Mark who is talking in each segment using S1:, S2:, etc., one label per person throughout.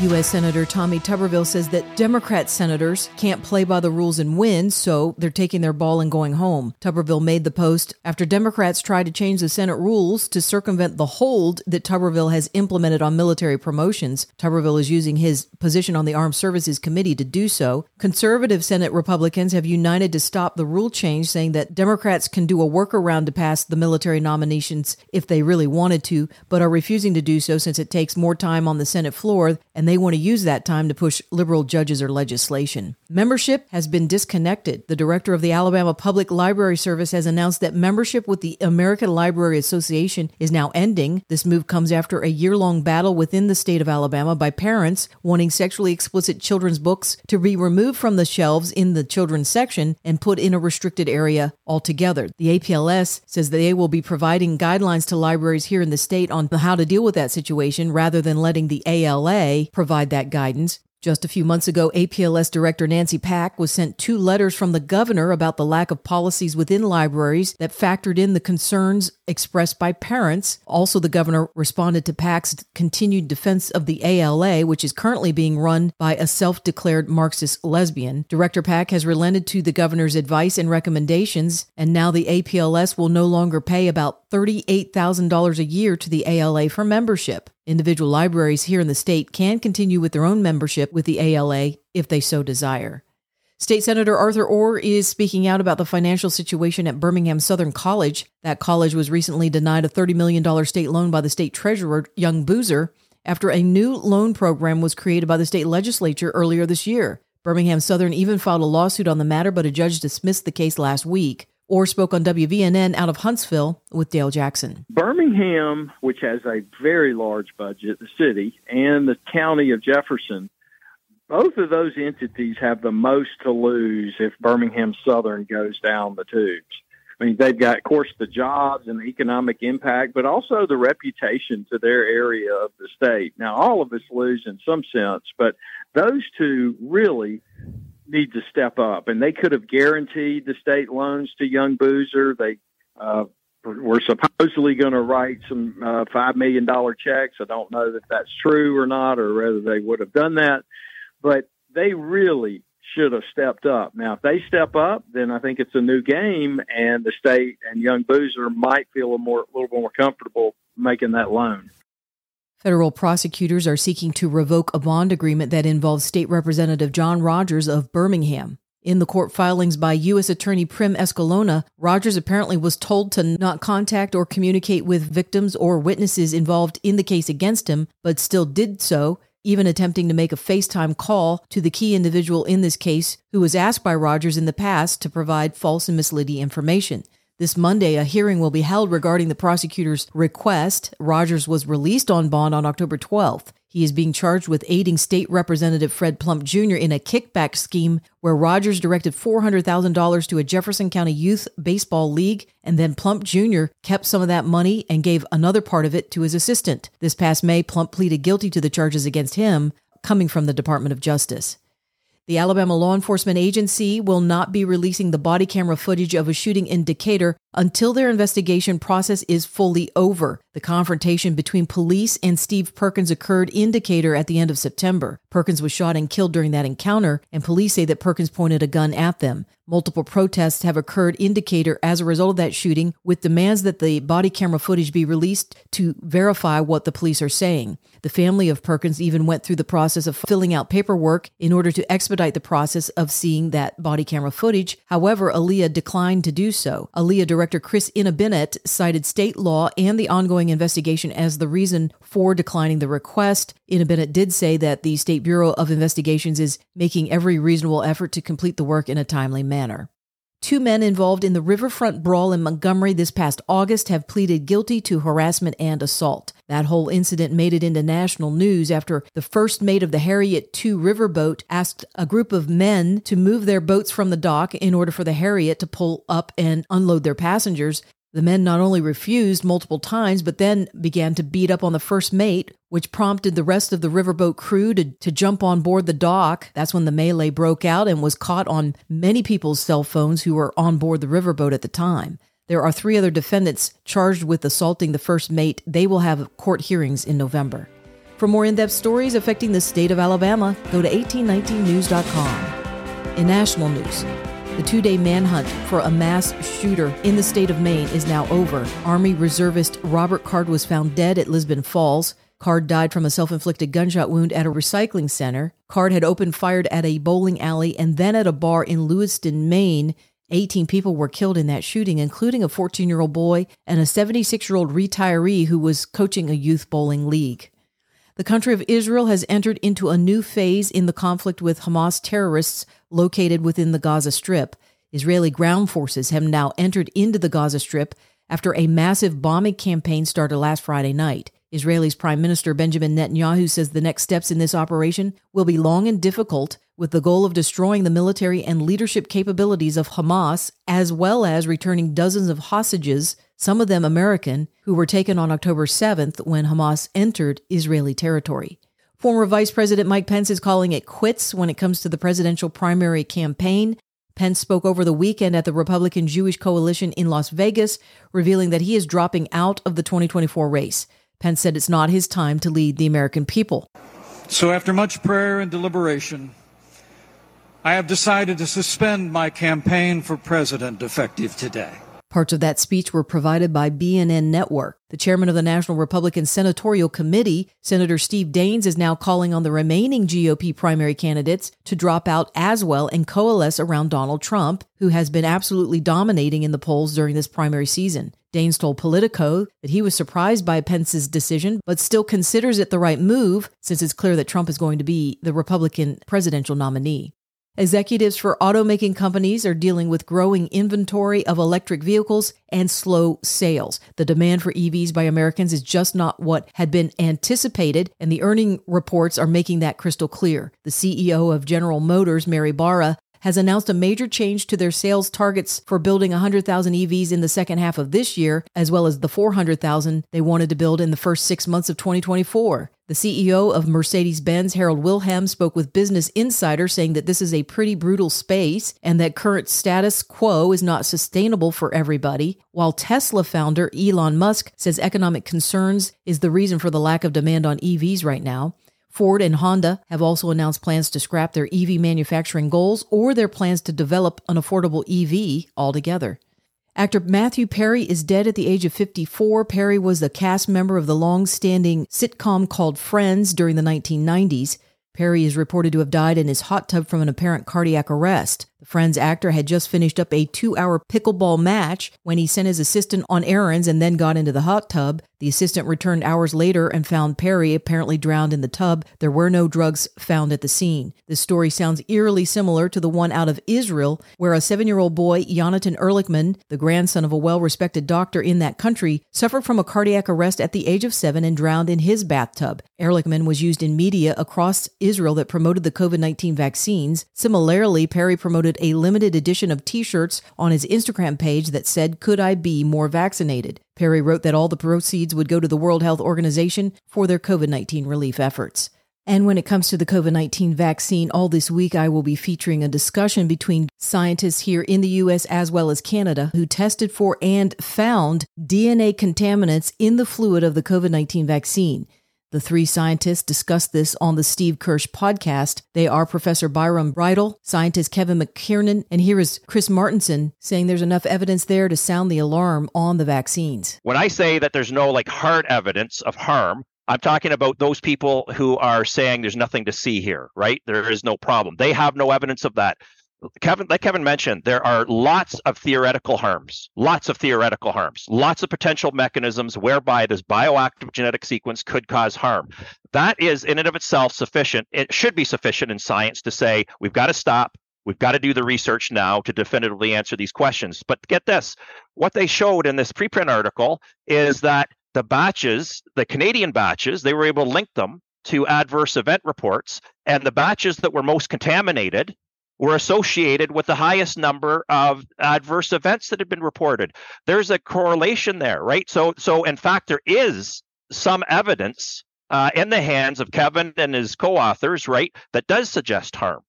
S1: U.S. Senator Tommy Tuberville says that Democrat senators can't play by the rules and win, so they're taking their ball and going home. Tuberville made the post after Democrats tried to change the Senate rules to circumvent the hold that Tuberville has implemented on military promotions. Tuberville is using his position on the Armed Services Committee to do so. Conservative Senate Republicans have united to stop the rule change, saying that Democrats can do a workaround to pass the military nominations if they really wanted to, but are refusing to do so since it takes more time on the Senate floor and they want to use that time to push liberal judges or legislation. Membership has been disconnected. The director of the Alabama Public Library Service has announced that membership with the American Library Association is now ending. This move comes after a year long battle within the state of Alabama by parents wanting sexually explicit children's books to be removed from the shelves in the children's section and put in a restricted area altogether. The APLS says that they will be providing guidelines to libraries here in the state on how to deal with that situation rather than letting the ALA provide that guidance. Just a few months ago, APLS Director Nancy Pack was sent two letters from the governor about the lack of policies within libraries that factored in the concerns expressed by parents. Also, the governor responded to Pack's continued defense of the ALA, which is currently being run by a self declared Marxist lesbian. Director Pack has relented to the governor's advice and recommendations, and now the APLS will no longer pay about $38,000 a year to the ALA for membership. Individual libraries here in the state can continue with their own membership with the ALA if they so desire. State Senator Arthur Orr is speaking out about the financial situation at Birmingham Southern College. That college was recently denied a $30 million state loan by the state treasurer, Young Boozer, after a new loan program was created by the state legislature earlier this year. Birmingham Southern even filed a lawsuit on the matter, but a judge dismissed the case last week. Orr spoke on WVNN out of Huntsville with Dale Jackson.
S2: Birmingham, which has a very large budget, the city, and the county of Jefferson, both of those entities have the most to lose if Birmingham Southern goes down the tubes. I mean, they've got, of course, the jobs and the economic impact, but also the reputation to their area of the state. Now, all of us lose in some sense, but those two really need to step up, and they could have guaranteed the state loans to Young Boozer. They uh, were supposedly going to write some uh, five million dollar checks. I don't know that that's true or not, or whether they would have done that, but they really should have stepped up. Now, if they step up, then I think it's a new game, and the state and Young Boozer might feel a more a little more comfortable making that loan.
S1: Federal prosecutors are seeking to revoke a bond agreement that involves State Representative John Rogers of Birmingham. In the court filings by U.S. Attorney Prim Escalona, Rogers apparently was told to not contact or communicate with victims or witnesses involved in the case against him, but still did so, even attempting to make a FaceTime call to the key individual in this case who was asked by Rogers in the past to provide false and misleading information. This Monday, a hearing will be held regarding the prosecutor's request. Rogers was released on bond on October 12th. He is being charged with aiding State Representative Fred Plump Jr. in a kickback scheme where Rogers directed $400,000 to a Jefferson County Youth Baseball League, and then Plump Jr. kept some of that money and gave another part of it to his assistant. This past May, Plump pleaded guilty to the charges against him coming from the Department of Justice. The Alabama Law Enforcement Agency will not be releasing the body camera footage of a shooting in Decatur until their investigation process is fully over. The confrontation between police and Steve Perkins occurred in Decatur at the end of September. Perkins was shot and killed during that encounter, and police say that Perkins pointed a gun at them. Multiple protests have occurred in Decatur as a result of that shooting, with demands that the body camera footage be released to verify what the police are saying. The family of Perkins even went through the process of filling out paperwork in order to expedite the process of seeing that body camera footage. However, ALEA declined to do so. ALEA director Chris Ina cited state law and the ongoing investigation as the reason for declining the request. Ina did say that the State Bureau of Investigations is making every reasonable effort to complete the work in a timely manner. Two men involved in the riverfront brawl in Montgomery this past August have pleaded guilty to harassment and assault. That whole incident made it into national news after the first mate of the Harriet II riverboat asked a group of men to move their boats from the dock in order for the Harriet to pull up and unload their passengers. The men not only refused multiple times, but then began to beat up on the first mate, which prompted the rest of the riverboat crew to, to jump on board the dock. That's when the melee broke out and was caught on many people's cell phones who were on board the riverboat at the time. There are three other defendants charged with assaulting the first mate. They will have court hearings in November. For more in depth stories affecting the state of Alabama, go to 1819news.com. In national news, the two day manhunt for a mass shooter in the state of Maine is now over. Army reservist Robert Card was found dead at Lisbon Falls. Card died from a self inflicted gunshot wound at a recycling center. Card had opened fired at a bowling alley and then at a bar in Lewiston, Maine. 18 people were killed in that shooting, including a 14 year old boy and a 76 year old retiree who was coaching a youth bowling league. The country of Israel has entered into a new phase in the conflict with Hamas terrorists located within the Gaza Strip. Israeli ground forces have now entered into the Gaza Strip after a massive bombing campaign started last Friday night. Israel's Prime Minister Benjamin Netanyahu says the next steps in this operation will be long and difficult, with the goal of destroying the military and leadership capabilities of Hamas, as well as returning dozens of hostages, some of them American, who were taken on October 7th when Hamas entered Israeli territory. Former Vice President Mike Pence is calling it quits when it comes to the presidential primary campaign. Pence spoke over the weekend at the Republican Jewish Coalition in Las Vegas, revealing that he is dropping out of the 2024 race. Pence said it's not his time to lead the American people.
S3: So, after much prayer and deliberation, I have decided to suspend my campaign for president effective today.
S1: Parts of that speech were provided by BNN Network. The chairman of the National Republican Senatorial Committee, Senator Steve Daines, is now calling on the remaining GOP primary candidates to drop out as well and coalesce around Donald Trump, who has been absolutely dominating in the polls during this primary season. Daines told Politico that he was surprised by Pence's decision, but still considers it the right move since it's clear that Trump is going to be the Republican presidential nominee. Executives for automaking companies are dealing with growing inventory of electric vehicles and slow sales. The demand for EVs by Americans is just not what had been anticipated, and the earning reports are making that crystal clear. The CEO of General Motors, Mary Barra, has announced a major change to their sales targets for building 100,000 EVs in the second half of this year, as well as the 400,000 they wanted to build in the first six months of 2024. The CEO of Mercedes Benz, Harald Wilhelm, spoke with Business Insider saying that this is a pretty brutal space and that current status quo is not sustainable for everybody. While Tesla founder Elon Musk says economic concerns is the reason for the lack of demand on EVs right now. Ford and Honda have also announced plans to scrap their EV manufacturing goals or their plans to develop an affordable EV altogether. Actor Matthew Perry is dead at the age of 54. Perry was a cast member of the long standing sitcom called Friends during the 1990s. Perry is reported to have died in his hot tub from an apparent cardiac arrest. The Friends actor had just finished up a two hour pickleball match when he sent his assistant on errands and then got into the hot tub. The assistant returned hours later and found Perry apparently drowned in the tub. There were no drugs found at the scene. This story sounds eerily similar to the one out of Israel, where a seven year old boy, Yonatan Ehrlichman, the grandson of a well respected doctor in that country, suffered from a cardiac arrest at the age of seven and drowned in his bathtub. Ehrlichman was used in media across Israel that promoted the COVID 19 vaccines. Similarly, Perry promoted a limited edition of t shirts on his Instagram page that said, Could I be more vaccinated? Perry wrote that all the proceeds would go to the World Health Organization for their COVID 19 relief efforts. And when it comes to the COVID 19 vaccine, all this week I will be featuring a discussion between scientists here in the US as well as Canada who tested for and found DNA contaminants in the fluid of the COVID 19 vaccine. The three scientists discussed this on the Steve Kirsch podcast. They are Professor Byram Bridle, scientist Kevin McKernan, and here is Chris Martenson saying there's enough evidence there to sound the alarm on the vaccines.
S4: When I say that there's no like hard evidence of harm, I'm talking about those people who are saying there's nothing to see here, right? There is no problem. They have no evidence of that. Kevin, like Kevin mentioned, there are lots of theoretical harms, lots of theoretical harms, lots of potential mechanisms whereby this bioactive genetic sequence could cause harm. That is, in and of itself, sufficient. It should be sufficient in science to say we've got to stop. We've got to do the research now to definitively answer these questions. But get this what they showed in this preprint article is that the batches, the Canadian batches, they were able to link them to adverse event reports. And the batches that were most contaminated were associated with the highest number of adverse events that had been reported. There's a correlation there, right? So, so in fact, there is some evidence uh, in the hands of Kevin and his co-authors, right, that does suggest harm.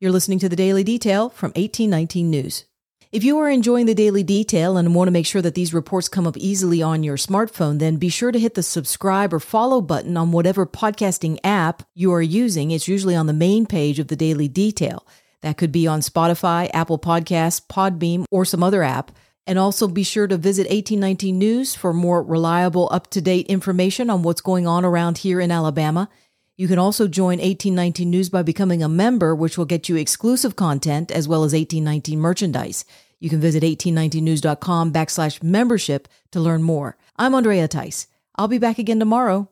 S1: You're listening to the Daily Detail from 1819 News. If you are enjoying the daily detail and want to make sure that these reports come up easily on your smartphone, then be sure to hit the subscribe or follow button on whatever podcasting app you are using. It's usually on the main page of the daily detail. That could be on Spotify, Apple Podcasts, Podbean, or some other app. And also be sure to visit 1819 News for more reliable, up to date information on what's going on around here in Alabama. You can also join 1819 News by becoming a member, which will get you exclusive content as well as 1819 merchandise. You can visit 1819news.com backslash membership to learn more. I'm Andrea Tice. I'll be back again tomorrow.